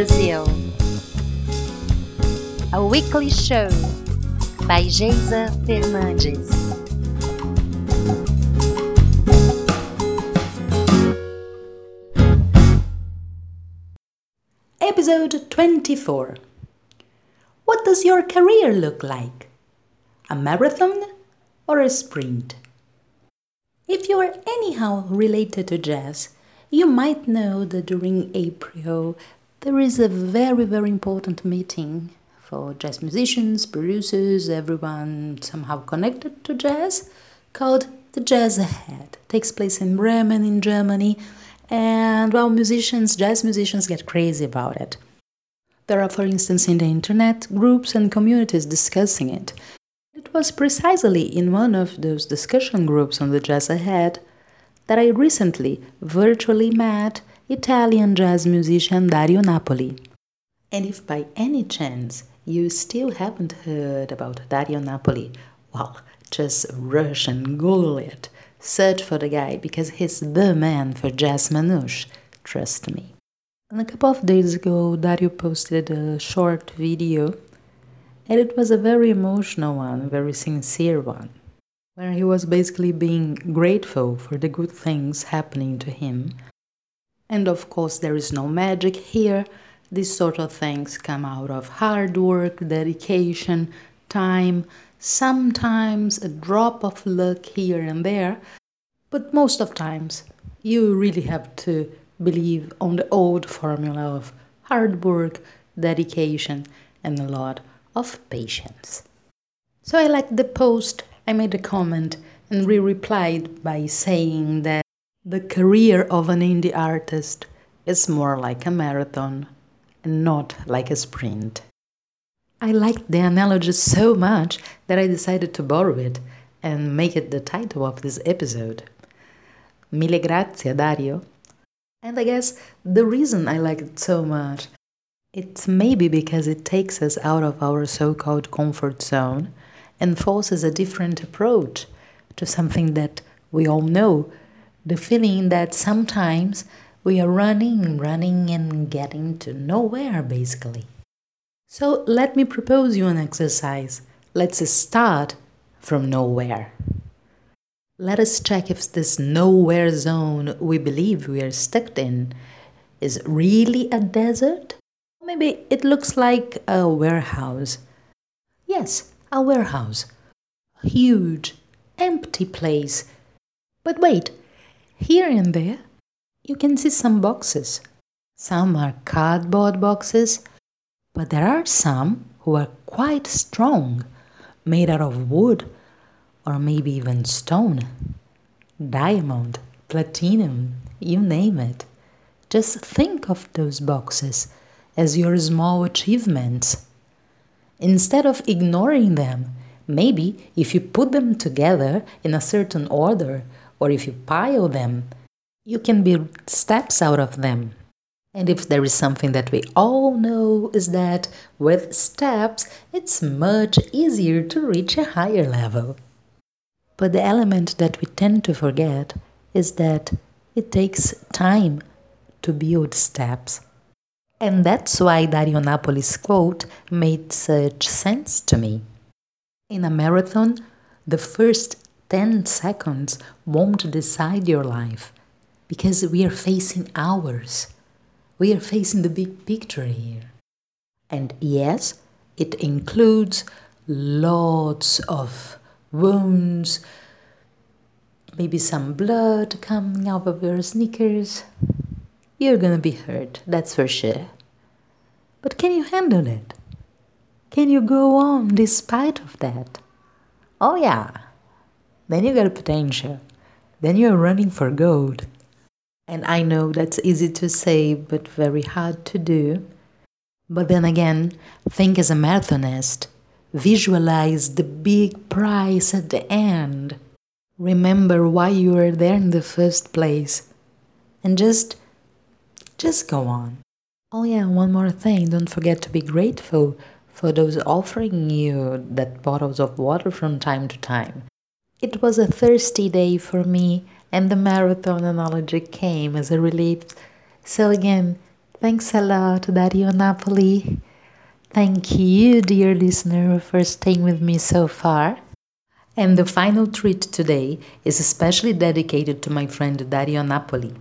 Brazil. A weekly show by Geisa Fernandes. Episode 24 What does your career look like? A marathon or a sprint? If you are anyhow related to jazz, you might know that during April there is a very, very important meeting for jazz musicians, producers, everyone somehow connected to jazz called the Jazz Ahead. It takes place in Bremen in Germany, and well, musicians, jazz musicians get crazy about it. There are, for instance, in the internet groups and communities discussing it. It was precisely in one of those discussion groups on the Jazz Ahead that I recently virtually met Italian jazz musician Dario Napoli. And if by any chance you still haven't heard about Dario Napoli, well, just rush and Google it. Search for the guy because he's the man for jazz manouche, trust me. And a couple of days ago, Dario posted a short video, and it was a very emotional one, very sincere one where he was basically being grateful for the good things happening to him. And of course, there is no magic here. These sort of things come out of hard work, dedication, time, sometimes a drop of luck here and there, but most of times you really have to believe on the old formula of hard work, dedication, and a lot of patience. So I like the post I made a comment and re replied by saying that the career of an indie artist is more like a marathon and not like a sprint. I liked the analogy so much that I decided to borrow it and make it the title of this episode. Mille grazie, Dario. And I guess the reason I like it so much, it's maybe because it takes us out of our so called comfort zone and forces a different approach to something that we all know the feeling that sometimes we are running, running, and getting to nowhere basically. So let me propose you an exercise. Let's start from nowhere. Let us check if this nowhere zone we believe we are stuck in is really a desert. Maybe it looks like a warehouse. Yes, a warehouse. A huge, empty place. But wait, here and there you can see some boxes. Some are cardboard boxes, but there are some who are quite strong, made out of wood or maybe even stone. Diamond, platinum, you name it. Just think of those boxes as your small achievements Instead of ignoring them, maybe if you put them together in a certain order or if you pile them, you can build steps out of them. And if there is something that we all know is that with steps it's much easier to reach a higher level. But the element that we tend to forget is that it takes time to build steps. And that's why Dario Napoli's quote made such sense to me. In a marathon, the first 10 seconds won't decide your life because we are facing hours. We are facing the big picture here. And yes, it includes lots of wounds, maybe some blood coming out of your sneakers, you're gonna be hurt, that's for sure. But can you handle it? Can you go on despite of that? Oh yeah, then you got potential. Then you're running for gold. And I know that's easy to say, but very hard to do. But then again, think as a marathonist. Visualize the big prize at the end. Remember why you were there in the first place. And just just go on. Oh, yeah, one more thing don't forget to be grateful for those offering you that bottles of water from time to time. It was a thirsty day for me, and the marathon analogy came as a relief. So, again, Thanks a lot, Dario Napoli. Thank you, dear listener, for staying with me so far. And the final treat today is especially dedicated to my friend Dario Napoli.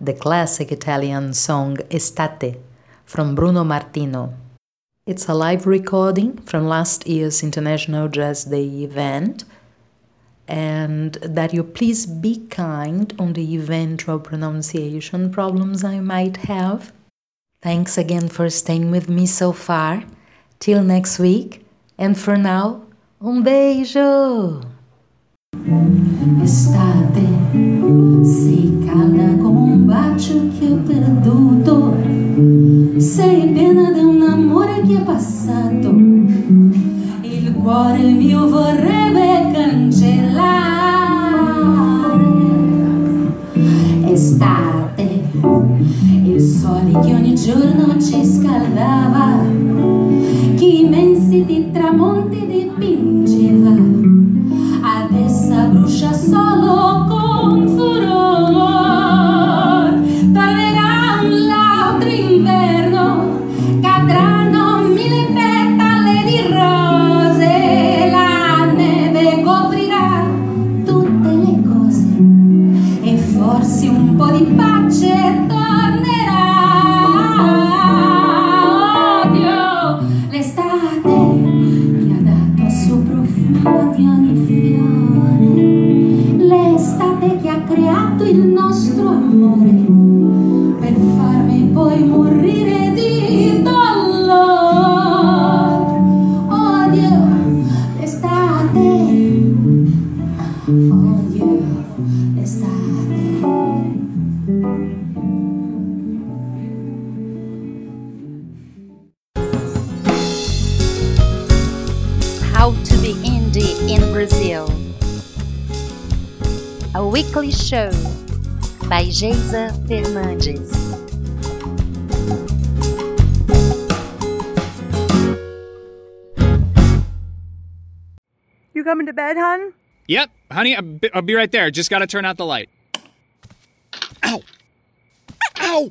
The classic Italian song Estate from Bruno Martino. It's a live recording from last year's International Jazz Day event and that you please be kind on the eventual pronunciation problems I might have. Thanks again for staying with me so far. Till next week, and for now, um beijo! Estate, come un bacio che perduto, sei piena di un amore che è passato, il cuore mio vorrebbe sole il nostro amore per farmi poi morire di dolore. Odio l'estate. Odio l'estate. How to be Indie in Brazil. A weekly show by Geisa Fernandes. You coming to bed, hon? Yep, honey, I'll be, I'll be right there. Just gotta turn out the light. Ow! Ow! Ow!